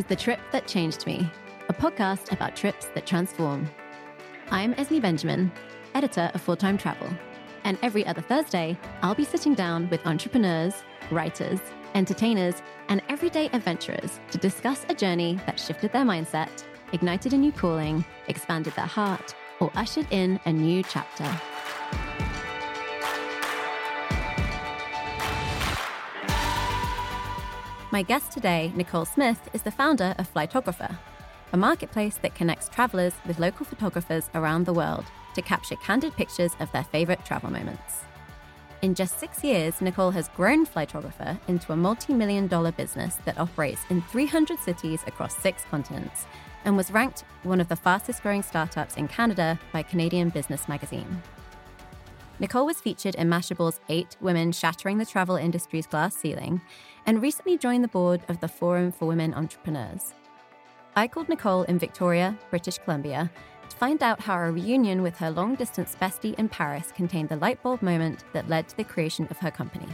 Is The Trip That Changed Me, a podcast about trips that transform. I'm Esme Benjamin, editor of Full Time Travel, and every other Thursday, I'll be sitting down with entrepreneurs, writers, entertainers, and everyday adventurers to discuss a journey that shifted their mindset, ignited a new calling, expanded their heart, or ushered in a new chapter. My guest today, Nicole Smith, is the founder of Flytographer, a marketplace that connects travelers with local photographers around the world to capture candid pictures of their favorite travel moments. In just six years, Nicole has grown Flytographer into a multi million dollar business that operates in 300 cities across six continents and was ranked one of the fastest growing startups in Canada by Canadian Business Magazine. Nicole was featured in Mashable's Eight Women Shattering the Travel Industry's Glass Ceiling and recently joined the board of the Forum for Women Entrepreneurs. I called Nicole in Victoria, British Columbia, to find out how a reunion with her long distance bestie in Paris contained the lightbulb moment that led to the creation of her company.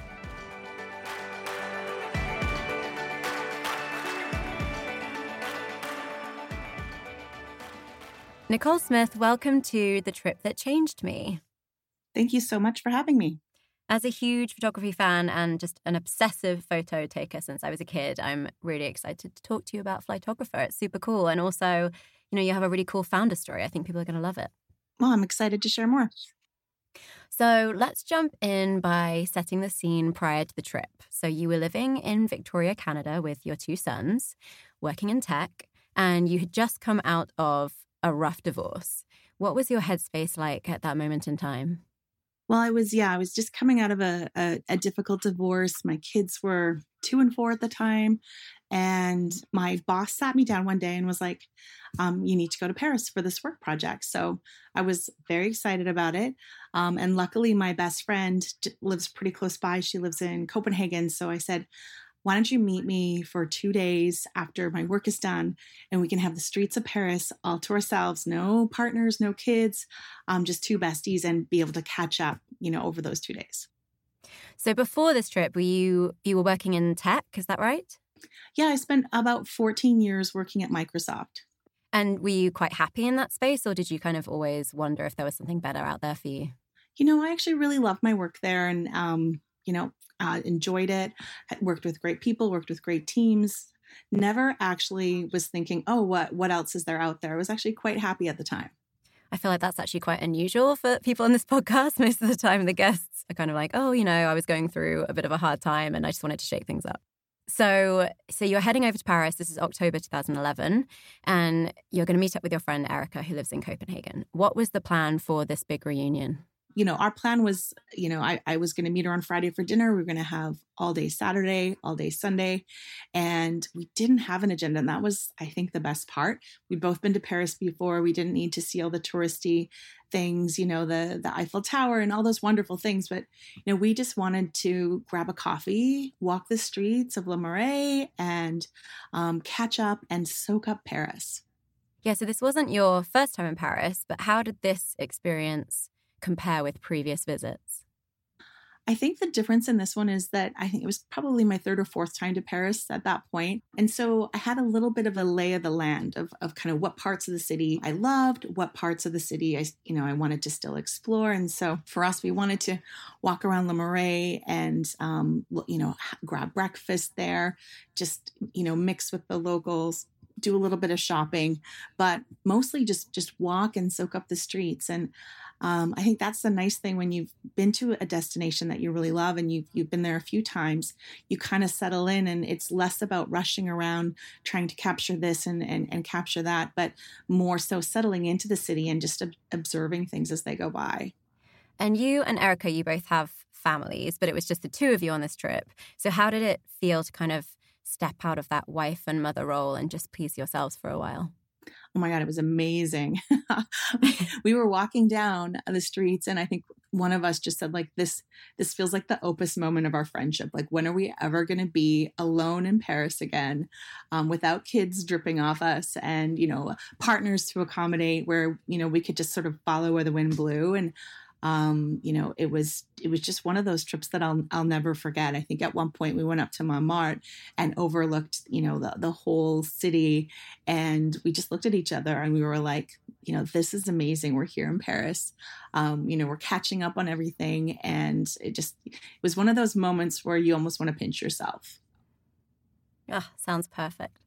Nicole Smith, welcome to The Trip That Changed Me. Thank you so much for having me. As a huge photography fan and just an obsessive photo taker since I was a kid, I'm really excited to talk to you about Flytographer. It's super cool. And also, you know, you have a really cool founder story. I think people are going to love it. Well, I'm excited to share more. So let's jump in by setting the scene prior to the trip. So you were living in Victoria, Canada with your two sons, working in tech, and you had just come out of a rough divorce. What was your headspace like at that moment in time? Well, I was, yeah, I was just coming out of a, a, a, difficult divorce. My kids were two and four at the time. And my boss sat me down one day and was like, um, You need to go to Paris for this work project. So I was very excited about it. Um, and luckily, my best friend lives pretty close by. She lives in Copenhagen. So I said, why don't you meet me for two days after my work is done and we can have the streets of Paris all to ourselves, no partners, no kids, um, just two besties and be able to catch up, you know, over those two days. So before this trip, were you you were working in tech, is that right? Yeah, I spent about 14 years working at Microsoft. And were you quite happy in that space or did you kind of always wonder if there was something better out there for you? You know, I actually really loved my work there and um, you know, uh, enjoyed it, worked with great people, worked with great teams. Never actually was thinking, oh, what what else is there out there? I was actually quite happy at the time. I feel like that's actually quite unusual for people on this podcast. Most of the time, the guests are kind of like, oh, you know, I was going through a bit of a hard time and I just wanted to shake things up. So, so you're heading over to Paris. This is October 2011, and you're going to meet up with your friend Erica, who lives in Copenhagen. What was the plan for this big reunion? You know, our plan was, you know, I, I was going to meet her on Friday for dinner. We were going to have all day Saturday, all day Sunday. And we didn't have an agenda. And that was, I think, the best part. We'd both been to Paris before. We didn't need to see all the touristy things, you know, the, the Eiffel Tower and all those wonderful things. But, you know, we just wanted to grab a coffee, walk the streets of Le Marais, and um, catch up and soak up Paris. Yeah, so this wasn't your first time in Paris, but how did this experience compare with previous visits? I think the difference in this one is that I think it was probably my third or fourth time to Paris at that point. And so I had a little bit of a lay of the land of, of kind of what parts of the city I loved, what parts of the city I, you know, I wanted to still explore. And so for us, we wanted to walk around Le Marais and, um, you know, grab breakfast there, just, you know, mix with the locals, do a little bit of shopping, but mostly just just walk and soak up the streets. And um, I think that's the nice thing when you've been to a destination that you really love and you've, you've been there a few times, you kind of settle in and it's less about rushing around trying to capture this and, and, and capture that, but more so settling into the city and just ob- observing things as they go by. And you and Erica, you both have families, but it was just the two of you on this trip. So, how did it feel to kind of step out of that wife and mother role and just please yourselves for a while? Oh my god it was amazing. We were walking down the streets and i think one of us just said like this this feels like the opus moment of our friendship. Like when are we ever going to be alone in paris again um, without kids dripping off us and you know partners to accommodate where you know we could just sort of follow where the wind blew? And Um, you know, it was it was just one of those trips that I'll I'll never forget. I think at one point we went up to Montmartre and overlooked, you know, the the whole city, and we just looked at each other and we were like, you know, this is amazing. We're here in Paris. Um, you know, we're catching up on everything, and it just it was one of those moments where you almost want to pinch yourself. Ah, oh, sounds perfect.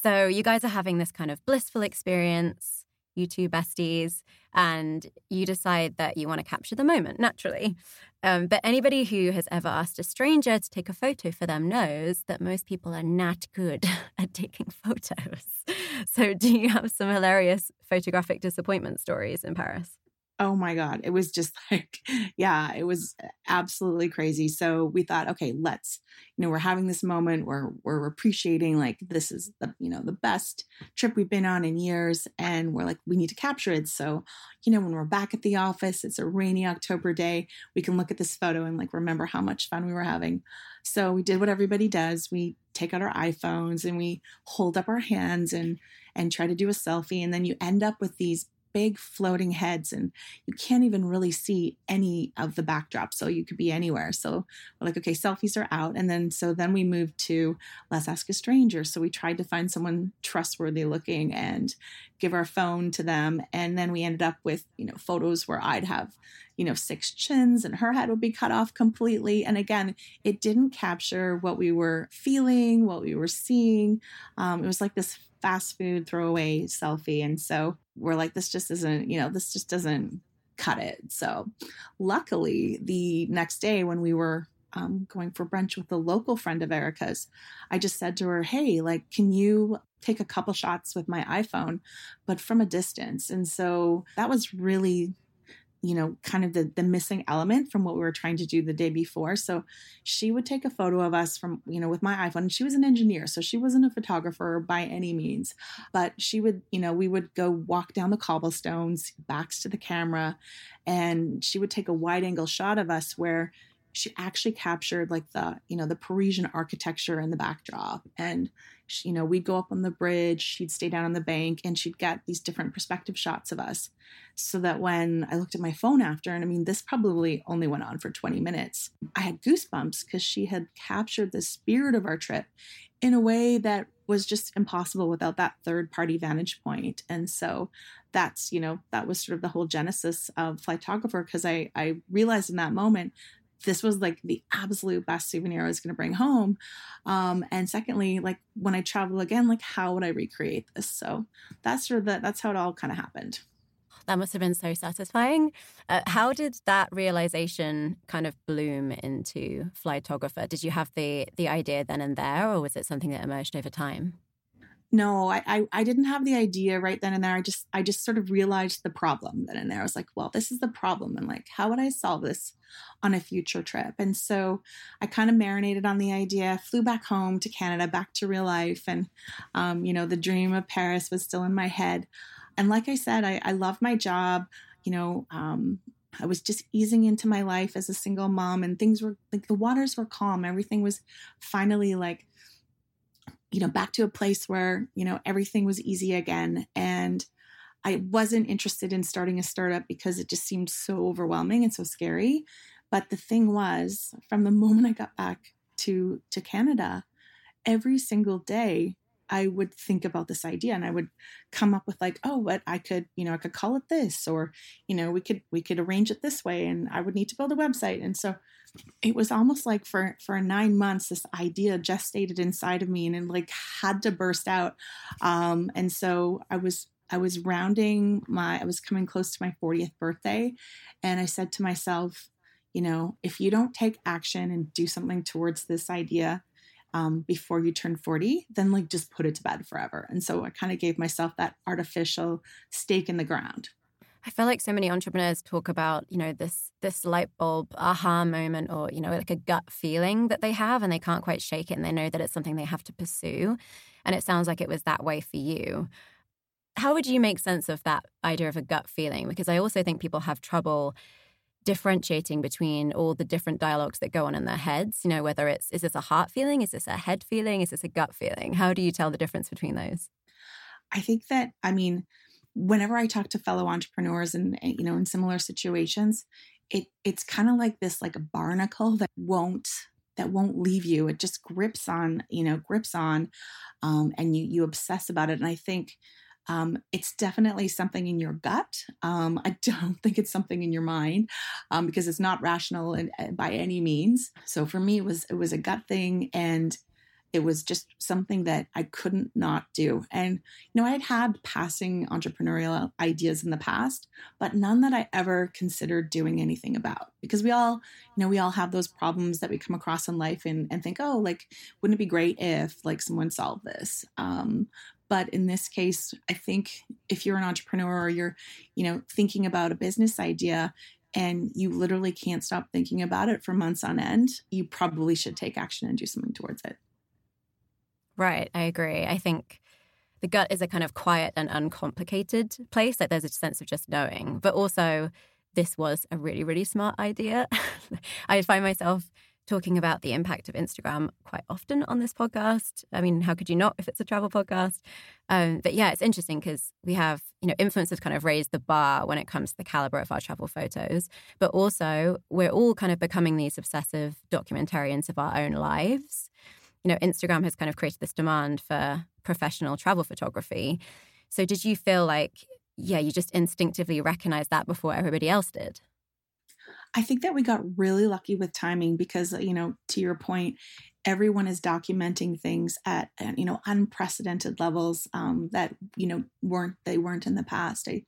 So you guys are having this kind of blissful experience, you two besties, and you decide that you want to capture the moment naturally. Um, but anybody who has ever asked a stranger to take a photo for them knows that most people are not good at taking photos. So, do you have some hilarious photographic disappointment stories in Paris? Oh my god it was just like yeah it was absolutely crazy. So we thought okay let's you know we're having this moment where we're appreciating like this is the you know the best trip we've been on in years and we're like we need to capture it. So you know when we're back at the office it's a rainy october day we can look at this photo and like remember how much fun we were having. So we did what everybody does we take out our iphones and we hold up our hands and and try to do a selfie and then you end up with these big floating heads and you can't even really see any of the backdrop so you could be anywhere. So we're like okay selfies are out. And then so then we moved to let's ask a stranger. So we tried to find someone trustworthy looking and give our phone to them and then we ended up with you know photos where i'd have you know six chins and her head would be cut off completely. And again it didn't capture what we were feeling what we were seeing. Um, it was like this fast food throwaway selfie. And so we're like, this just isn't, you know, this just doesn't cut it. So luckily, the next day when we were um, going for brunch with a local friend of Erica's, I just said to her, Hey, like, can you take a couple shots with my iPhone, but from a distance? And so that was really you know, kind of the the missing element from what we were trying to do the day before. So she would take a photo of us from, you know, with my iPhone. She was an engineer, so she wasn't a photographer by any means, but she would, you know, we would go walk down the cobblestones, backs to the camera, and she would take a wide angle shot of us where she actually captured like the you know the parisian architecture in the backdrop. And she, you know we'd go up on the bridge she'd stay down on the bank and she'd get these different perspective shots of us. So that when i looked at my phone after and i mean this probably only went on for 20 minutes i had goosebumps because she had captured the spirit of our trip in a way that was just impossible without that third party vantage point. And so that's you know that was sort of the whole genesis of flytographer because i i realized in that moment this was like the absolute best souvenir I was going to bring home. Um, and secondly, like when I travel again, like how would I recreate this? So that's sort of the, that's how it all kind of happened. That must have been so satisfying. Uh, how did that realization kind of bloom into flytographer? Did you have the the idea then and there, or was it something that emerged over time? No I, I, I didn't have the idea right then and there. I just i just sort of realized the problem then and there. I was like well this is the problem and like how would i solve this on a future trip? And so i kind of marinated on the idea flew back home to canada back to real life and um, you know the dream of paris was still in my head. And like i said i, I love my job you know um, I was just easing into my life as a single mom, and things were like the waters were calm. Everything was finally like you know, back to a place where, you know, everything was easy again. And I wasn't interested in starting a startup because it just seemed so overwhelming and so scary. But the thing was, from the moment I got back to to Canada, every single day I would think about this idea and I would come up with like, oh, what I could, you know, I could call it this, or, you know, we could we could arrange it this way, and I would need to build a website. And so it was almost like for for nine months this idea gestated inside of me and it like had to burst out um and so i was i was rounding my i was coming close to my 40th birthday and i said to myself you know if you don't take action and do something towards this idea um, before you turn 40 then like just put it to bed forever and so i kind of gave myself that artificial stake in the ground I feel like so many entrepreneurs talk about, you know, this this light bulb aha moment or, you know, like a gut feeling that they have and they can't quite shake it and they know that it's something they have to pursue. And it sounds like it was that way for you. How would you make sense of that idea of a gut feeling? Because I also think people have trouble differentiating between all the different dialogues that go on in their heads, you know, whether it's is this a heart feeling, is this a head feeling, is this a gut feeling? How do you tell the difference between those? I think that I mean whenever I talk to fellow entrepreneurs and you know in similar situations, it it's kind of like this like a barnacle that won't that won't leave you. It just grips on, you know, grips on, um, and you you obsess about it. And I think um, it's definitely something in your gut. Um, I don't think it's something in your mind um, because it's not rational in, uh, by any means. So for me, it was it was a gut thing, and it was just something that I couldn't not do. And, you know, I had had passing entrepreneurial ideas in the past, but none that I ever considered doing anything about because we all, you know, we all have those problems that we come across in life and, and think, oh, like, wouldn't it be great if like someone solved this? Um, but in this case, I think if you're an entrepreneur or you're, you know, thinking about a business idea, and you literally can't stop thinking about it for months on end, you probably should take action and do something towards it. Right. I agree. I think the gut is a kind of quiet and uncomplicated place. Like there's a sense of just knowing, but also this was a really, really smart idea. I find myself talking about the impact of Instagram quite often on this podcast. I mean, how could you not if it's a travel podcast? Um, but yeah, it's interesting because we have, you know, influencers kind of raised the bar when it comes to the caliber of our travel photos, but also we're all kind of becoming these obsessive documentarians of our own lives you know, Instagram has kind of created this demand for professional travel photography. So did you feel like, yeah, you just instinctively recognized that before everybody else did? I think that we got really lucky with timing because, you know, to your point, everyone is documenting things at you know unprecedented levels um, that you know weren't they weren't in the past. I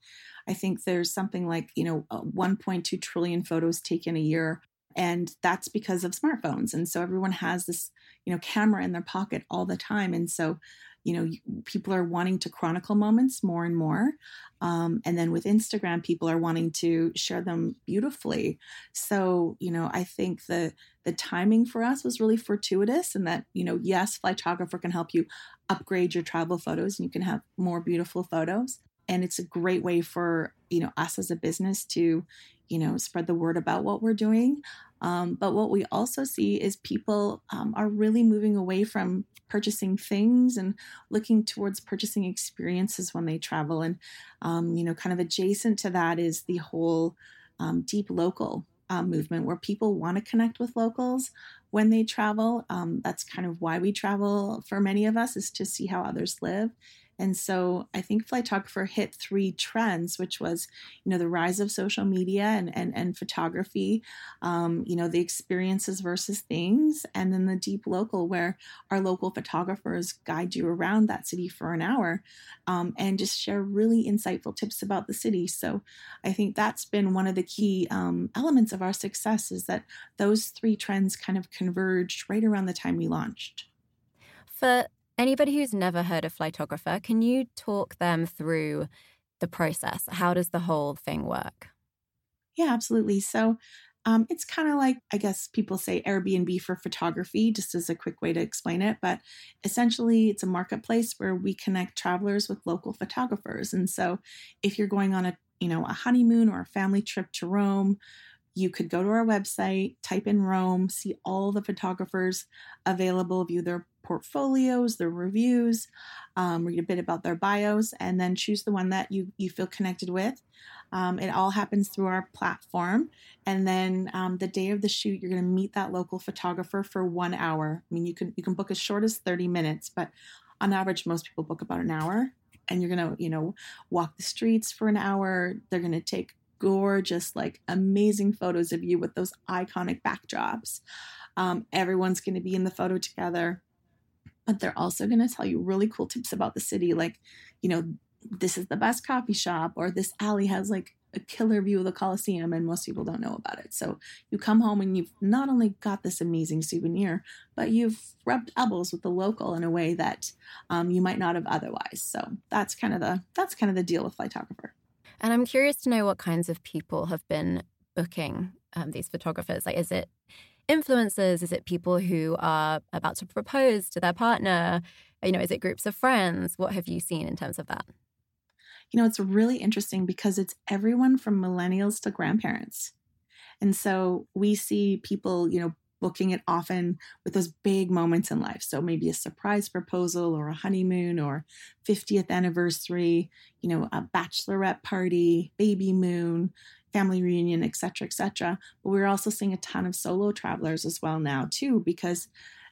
I think there's something like you know 1.2 trillion photos taken a year and that's because of smartphones and so everyone has this you know camera in their pocket all the time and so you know people are wanting to chronicle moments more and more um, and then with instagram people are wanting to share them beautifully. So you know i think the the timing for us was really fortuitous and that you know yes flytographer can help you upgrade your travel photos and you can have more beautiful photos. And it's a great way for you know us as a business to you know spread the word about what we're doing um, but what we also see is people um, are really moving away from purchasing things and looking towards purchasing experiences when they travel and um, you know kind of adjacent to that is the whole um, deep local uh, movement where people want to connect with locals when they travel um, that's kind of why we travel for many of us is to see how others live and so I think Flytographer hit three trends, which was, you know, the rise of social media and and, and photography, um, you know, the experiences versus things, and then the deep local, where our local photographers guide you around that city for an hour um, and just share really insightful tips about the city. So I think that's been one of the key um, elements of our success is that those three trends kind of converged right around the time we launched. For Anybody who's never heard of Flytographer, can you talk them through the process? How does the whole thing work? Yeah, absolutely. So um, it's kind of like, I guess people say Airbnb for photography, just as a quick way to explain it. But essentially, it's a marketplace where we connect travelers with local photographers. And so if you're going on a you know a honeymoon or a family trip to Rome, you could go to our website, type in Rome, see all the photographers available, view their portfolios, their reviews, um, read a bit about their bios, and then choose the one that you, you feel connected with. Um, it all happens through our platform. And then um, the day of the shoot, you're going to meet that local photographer for one hour. I mean, you can you can book as short as 30 minutes, but on average, most people book about an hour. And you're going to, you know, walk the streets for an hour. They're going to take gorgeous, like amazing photos of you with those iconic backdrops. Um, everyone's going to be in the photo together, but they're also going to tell you really cool tips about the city, like, you know, this is the best coffee shop, or this alley has like a killer view of the Coliseum, and most people don't know about it. So you come home and you've not only got this amazing souvenir, but you've rubbed elbows with the local in a way that um, you might not have otherwise. So that's kind of the that's kind of the deal with Flytographer. And I'm curious to know what kinds of people have been booking um, these photographers. Like, is it influencers? Is it people who are about to propose to their partner? You know, is it groups of friends? What have you seen in terms of that? You know, it's really interesting because it's everyone from millennials to grandparents. And so we see people, you know, booking it often with those big moments in life. So maybe a surprise proposal or a honeymoon or 50th anniversary, you know, a bachelorette party, baby moon, family reunion, etc., etc. But we're also seeing a ton of solo travelers as well now too, because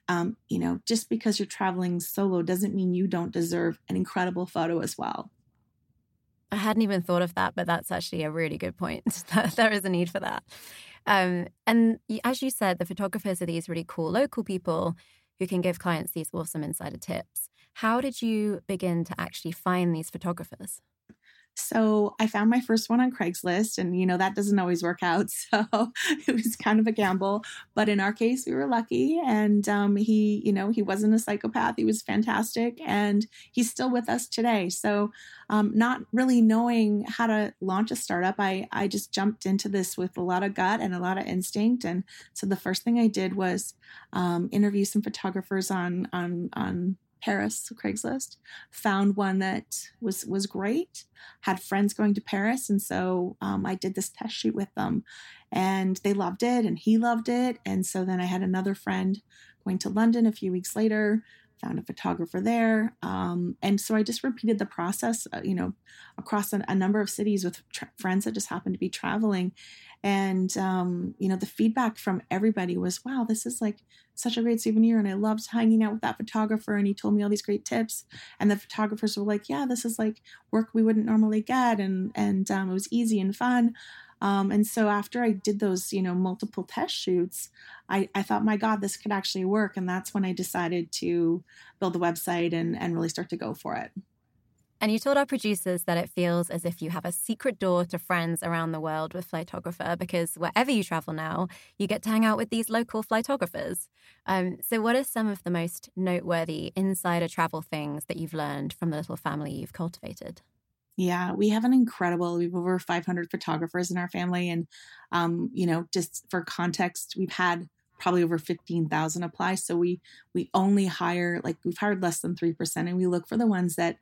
um, you know, just because you're traveling solo doesn't mean you don't deserve an incredible photo as well. I hadn't even thought of that, but that's actually a really good point. That there is a need for that. Um, and as you said, the photographers are these really cool local people who can give clients these awesome insider tips. How did you begin to actually find these photographers? So I found my first one on Craigslist, and you know, that doesn't always work out. So it was kind of a gamble. But in our case, we were lucky. And um, he, you know, he wasn't a psychopath. He was fantastic. And he's still with us today. So, um, not really knowing how to launch a startup, I, I just jumped into this with a lot of gut and a lot of instinct. And so the first thing I did was um, interview some photographers on, on, on Paris Craigslist. Found one that was was great. Had friends going to Paris, and so um, I did this test shoot with them, and they loved it, and he loved it, and so then I had another friend going to London a few weeks later. Found a photographer there, um, and so I just repeated the process, uh, you know, across a, a number of cities with tra- friends that just happened to be traveling, and um, you know the feedback from everybody was wow this is like such a great souvenir and i loved hanging out with that photographer and he told me all these great tips. And the photographers were like yeah this is like work we wouldn't normally get and and um, it was easy and fun um, and so after i did those you know multiple test shoots I, I thought my god this could actually work and that's when i decided to build the website and and really start to go for it and you told our producers that it feels as if you have a secret door to friends around the world with Flytographer because wherever you travel now, you get to hang out with these local flytographers. Um, so, what are some of the most noteworthy insider travel things that you've learned from the little family you've cultivated? Yeah, we have an incredible, we have over 500 photographers in our family. And, um, you know, just for context, we've had probably over 15,000 apply. So we, we only hire, like we've hired less than 3% and we look for the ones that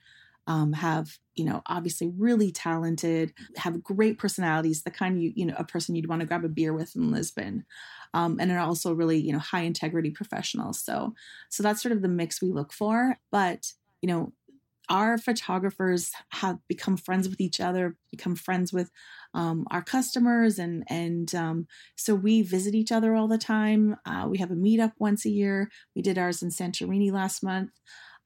um, have you know obviously really talented have great personalities the kind you you know a person you'd want to grab a beer with in lisbon um, and are also really you know high integrity professionals so so that's sort of the mix we look for but you know our photographers have become friends with each other become friends with um, our customers and and um, so we visit each other all the time uh, we have a meetup once a year we did ours in santorini last month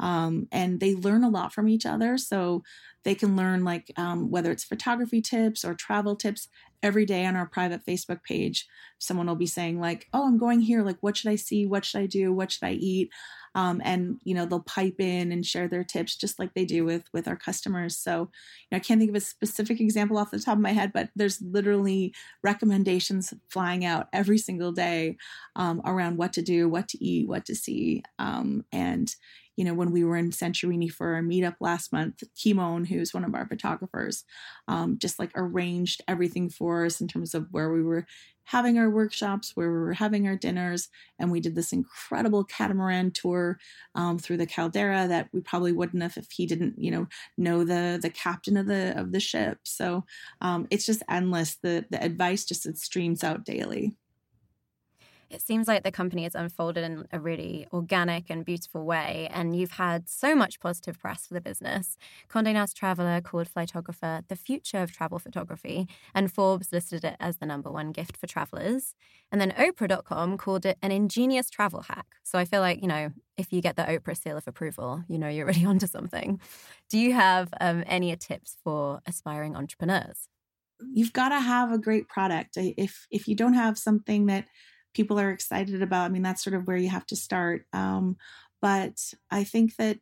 um, and they learn a lot from each other. So they can learn like um, whether it's photography tips or travel tips every day on our private Facebook page. Someone will be saying like, "Oh, I'm going here. Like, what should I see? What should I do? What should I eat?" Um, and you know they'll pipe in and share their tips just like they do with with our customers. So you know, I can't think of a specific example off the top of my head, but there's literally recommendations flying out every single day um, around what to do, what to eat, what to see, um, and you know, when we were in Santorini for our meetup last month, Kimon, who's one of our photographers, um, just like arranged everything for us in terms of where we were having our workshops, where we were having our dinners, and we did this incredible catamaran tour um, through the caldera that we probably wouldn't have if he didn't, you know, know the the captain of the of the ship. So um, it's just endless. The the advice just it streams out daily it seems like the company has unfolded in a really organic and beautiful way. And you've had so much positive press for the business. Condé Nast Traveler called Flytographer the future of travel photography, and Forbes listed it as the number one gift for travelers. And then Oprah.com called it an ingenious travel hack. So I feel like, you know, if you get the Oprah seal of approval, you know you're really onto something. Do you have um, any tips for aspiring entrepreneurs? You've got to have a great product. If if you don't have something that people are excited about. I mean, that's sort of where you have to start. Um, but I think that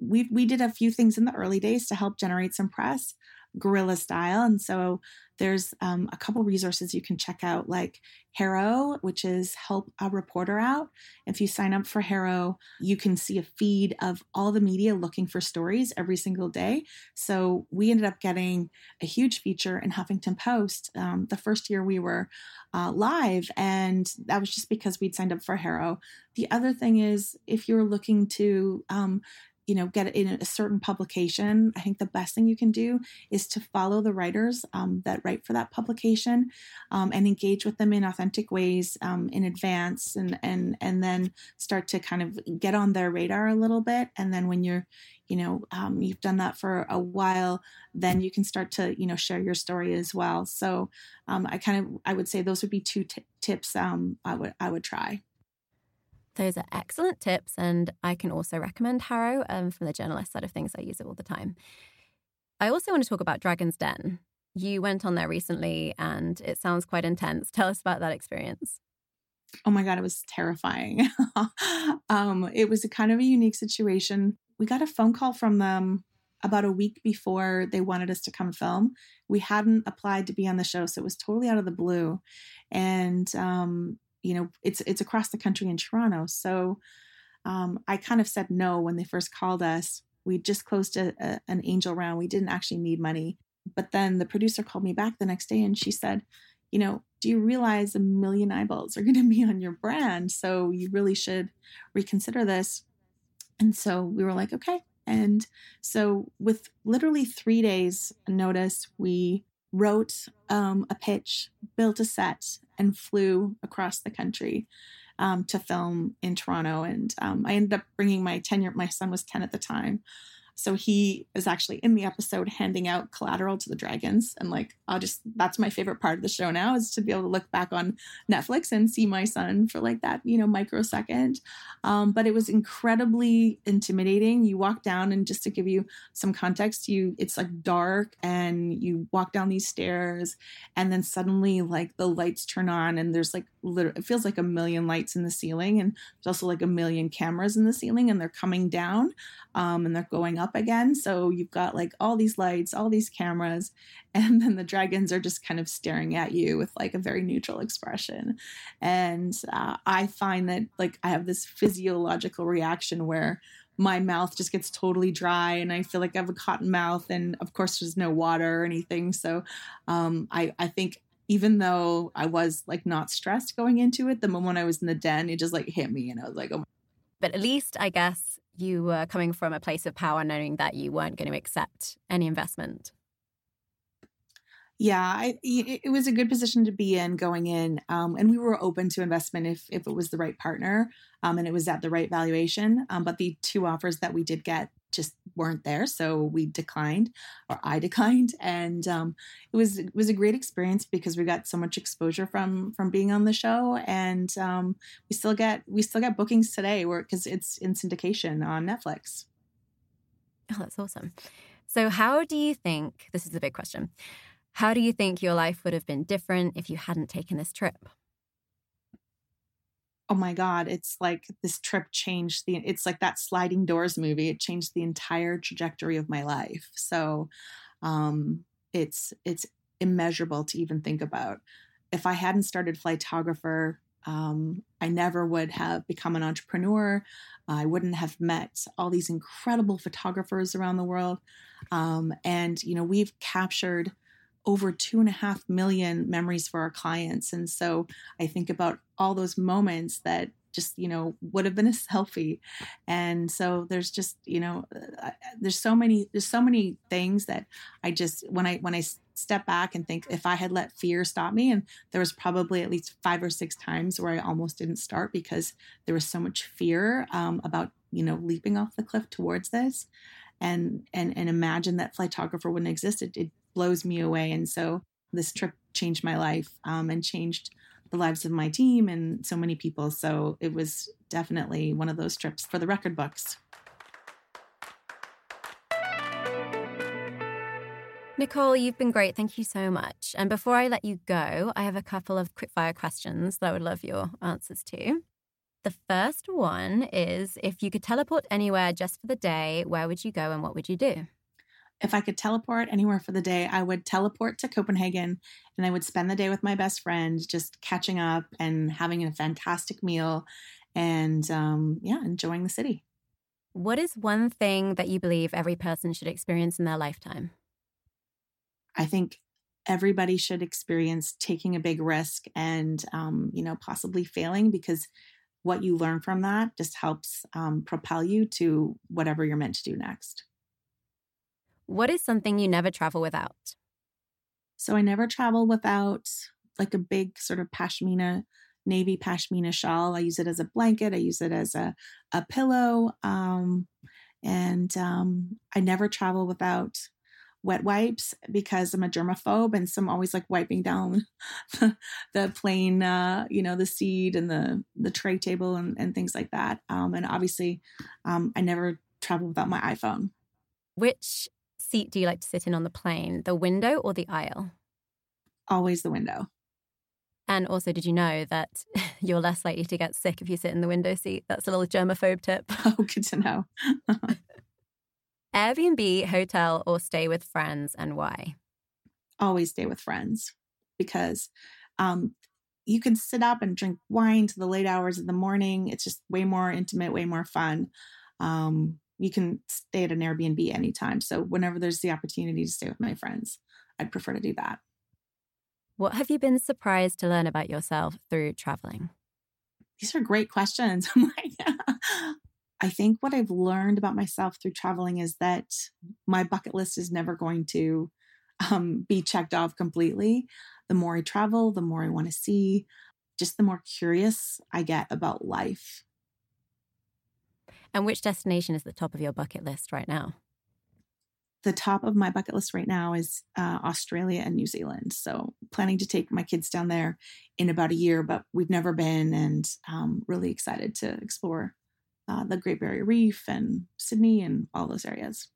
we we did a few things in the early days to help generate some press guerrilla style. And so there's um, a couple resources you can check out, like HARO, which is Help a Reporter Out. If you sign up for HARO, you can see a feed of all the media looking for stories every single day. So we ended up getting a huge feature in Huffington Post um, the first year we were uh, live, and that was just because we'd signed up for HARO. The other thing is, if you're looking to um, you know get in a certain publication i think the best thing you can do is to follow the writers um, that write for that publication um, and engage with them in authentic ways um, in advance and and and then start to kind of get on their radar a little bit. And then when you're you know um, you've done that for a while then you can start to you know share your story as well. So um, i kind of i would say those would be two t- tips um, i would i would try those are excellent tips, and I can also recommend HARO um, from the journalist side of things. I use it all the time. I also want to talk about Dragon's Den. You went on there recently, and it sounds quite intense. Tell us about that experience. Oh my God, it was terrifying. um, it was a kind of a unique situation. We got a phone call from them about a week before they wanted us to come film. We hadn't applied to be on the show, so it was totally out of the blue. And um, you know, it's it's across the country in Toronto. So um, I kind of said no when they first called us. We just closed a, a, an angel round. We didn't actually need money. But then the producer called me back the next day and she said, you know, do you realize a million eyeballs are going to be on your brand? So you really should reconsider this. And so we were like, okay. And so with literally three days notice, we wrote um, a pitch, built a set, and flew across the country um, to film in Toronto. And um, I ended up bringing my 10 year, my son was 10 at the time. So he is actually in the episode handing out collateral to the dragons. And like, I'll just, that's my favorite part of the show now is to be able to look back on Netflix and see my son for like that, you know, microsecond. Um, but it was incredibly intimidating. You walk down, and just to give you some context, you, it's like dark and you walk down these stairs, and then suddenly like the lights turn on, and there's like, literally, it feels like a million lights in the ceiling. And there's also like a million cameras in the ceiling, and they're coming down um, and they're going up again. So you've got like all these lights, all these cameras, and then the dragons are just kind of staring at you with like a very neutral expression. And uh, I find that like I have this physiological reaction where my mouth just gets totally dry and I feel like I have a cotton mouth. And of course, there's no water or anything. So um, I, I think even though I was like not stressed going into it, the moment I was in the den, it just like hit me and I was like, oh. But at least I guess you were coming from a place of power, knowing that you weren't going to accept any investment. Yeah, I, it was a good position to be in going in, um, and we were open to investment if if it was the right partner um, and it was at the right valuation. Um, but the two offers that we did get just weren't there, so we declined, or I declined, and um, it was it was a great experience because we got so much exposure from from being on the show, and um, we still get we still get bookings today, where because it's in syndication on Netflix. Oh, that's awesome. So, how do you think this is a big question? How do you think your life would have been different if you hadn't taken this trip? Oh my god it's like this trip changed the it's like that sliding doors movie it changed the entire trajectory of my life. So um it's it's immeasurable to even think about. If i hadn't started flytographer um, i never would have become an entrepreneur. I wouldn't have met all these incredible photographers around the world. Um, and you know we've captured over two and a half million memories for our clients. And so I think about all those moments that just you know would have been a selfie. And so there's just you know uh, there's so many there's so many things that i just when i when i step back and think if i had let fear stop me and there was probably at least five or six times where i almost didn't start because there was so much fear um, about you know leaping off the cliff towards this. And and and imagine that flytographer wouldn't exist. It, it blows me away. And so this trip changed my life um, and changed the lives of my team and so many people. So it was definitely one of those trips for the record books. Nicole, you've been great. Thank you so much. And before I let you go, I have a couple of quickfire questions that I would love your answers to. The first one is if you could teleport anywhere just for the day, where would you go and what would you do? If I could teleport anywhere for the day, I would teleport to Copenhagen and I would spend the day with my best friend, just catching up and having a fantastic meal and, um, yeah, enjoying the city. What is one thing that you believe every person should experience in their lifetime? I think everybody should experience taking a big risk and, um, you know, possibly failing because what you learn from that just helps um, propel you to whatever you're meant to do next. What is something you never travel without? So I never travel without like a big sort of pashmina, navy pashmina shawl. I use it as a blanket. I use it as a, a pillow. Um, and um, I never travel without wet wipes because I'm a germaphobe and so I'm always like wiping down the, the plane, uh, you know, the seat and the, the tray table and, and things like that. Um, and obviously um, I never travel without my iPhone. Which seat do you like to sit in on the plane, the window or the aisle? Always the window. And also, did you know that you're less likely to get sick if you sit in the window seat? That's a little germaphobe tip. Oh, good to know. Airbnb, hotel, or stay with friends, and why? Always stay with friends because um, you can sit up and drink wine to the late hours of the morning. It's just way more intimate, way more fun. Um, you can stay at an Airbnb anytime. So, whenever there's the opportunity to stay with my friends, I'd prefer to do that. What have you been surprised to learn about yourself through traveling? These are great questions. I think what I've learned about myself through traveling is that my bucket list is never going to um, be checked off completely. The more I travel, the more I want to see, just the more curious I get about life. And which destination is the top of your bucket list right now? the top of my bucket list right now is uh, Australia and New Zealand. So planning to take my kids down there in about a year, but we've never been, and um, really excited to explore uh, the Great Barrier Reef and Sydney and all those areas.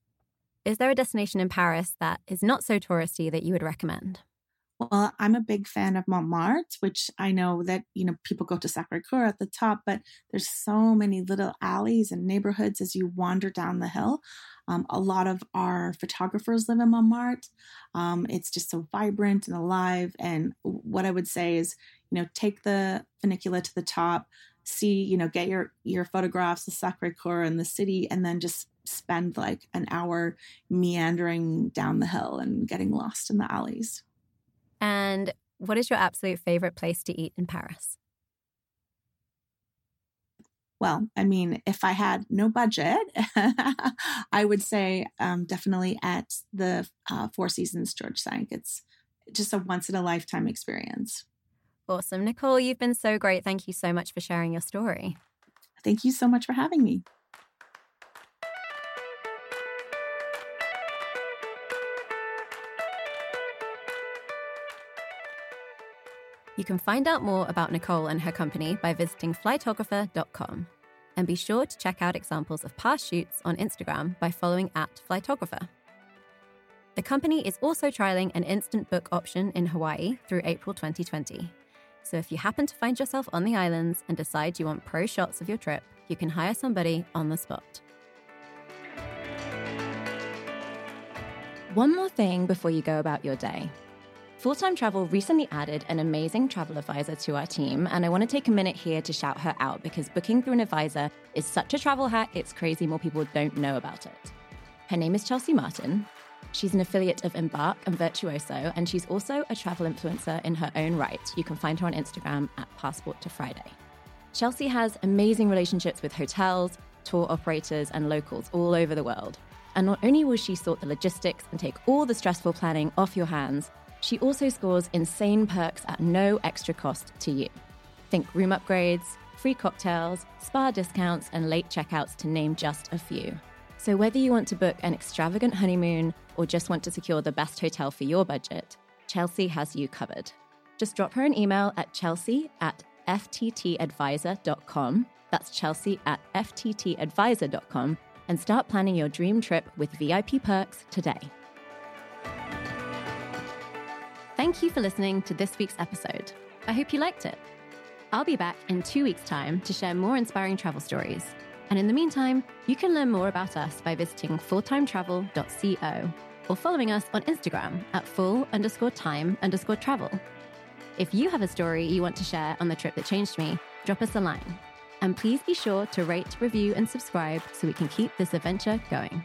Is there a destination in Paris that is not so touristy that you would recommend? Well, I'm a big fan of Montmartre, which I know that, you know, people go to Sacre Coeur at the top, but there's so many little alleys and neighborhoods as you wander down the hill. Um, a lot of our photographers live in Montmartre. Um, it's just so vibrant and alive. And what I would say is, you know, take the funicular to the top, see, you know, get your your photographs of Sacre Coeur and the city, and then just spend like an hour meandering down the hill and getting lost in the alleys. And what is your absolute favorite place to eat in Paris? Well, I mean, if I had no budget, I would say um, definitely at the uh, Four Seasons George Cinq. It's just a once in a lifetime experience. Awesome. Nicole, you've been so great. Thank you so much for sharing your story. Thank you so much for having me. You can find out more about Nicole and her company by visiting flytographer.com. And be sure to check out examples of past shoots on Instagram by following at flytographer. The company is also trialing an instant book option in Hawaii through April 2020. So if you happen to find yourself on the islands and decide you want pro shots of your trip, you can hire somebody on the spot. One more thing before you go about your day. Full Time Travel recently added an amazing travel advisor to our team, and I want to take a minute here to shout her out because booking through an advisor is such a travel hack, it's crazy more people don't know about it. Her name is Chelsea Martin. She's an affiliate of Embark and Virtuoso, and she's also a travel influencer in her own right. You can find her on Instagram at Passport to Friday. Chelsea has amazing relationships with hotels, tour operators, and locals all over the world. And not only will she sort the logistics and take all the stressful planning off your hands, she also scores insane perks at no extra cost to you. Think room upgrades, free cocktails, spa discounts, and late checkouts to name just a few. So, whether you want to book an extravagant honeymoon or just want to secure the best hotel for your budget, Chelsea has you covered. Just drop her an email at chelsea at fttadvisor.com. That's chelsea at fttadvisor.com and start planning your dream trip with VIP perks today. Thank you for listening to this week's episode. I hope you liked it. I'll be back in two weeks' time to share more inspiring travel stories. And in the meantime, you can learn more about us by visiting fulltimetravel.co or following us on Instagram at full underscore time underscore travel. If you have a story you want to share on the trip that changed me, drop us a line. And please be sure to rate, review, and subscribe so we can keep this adventure going.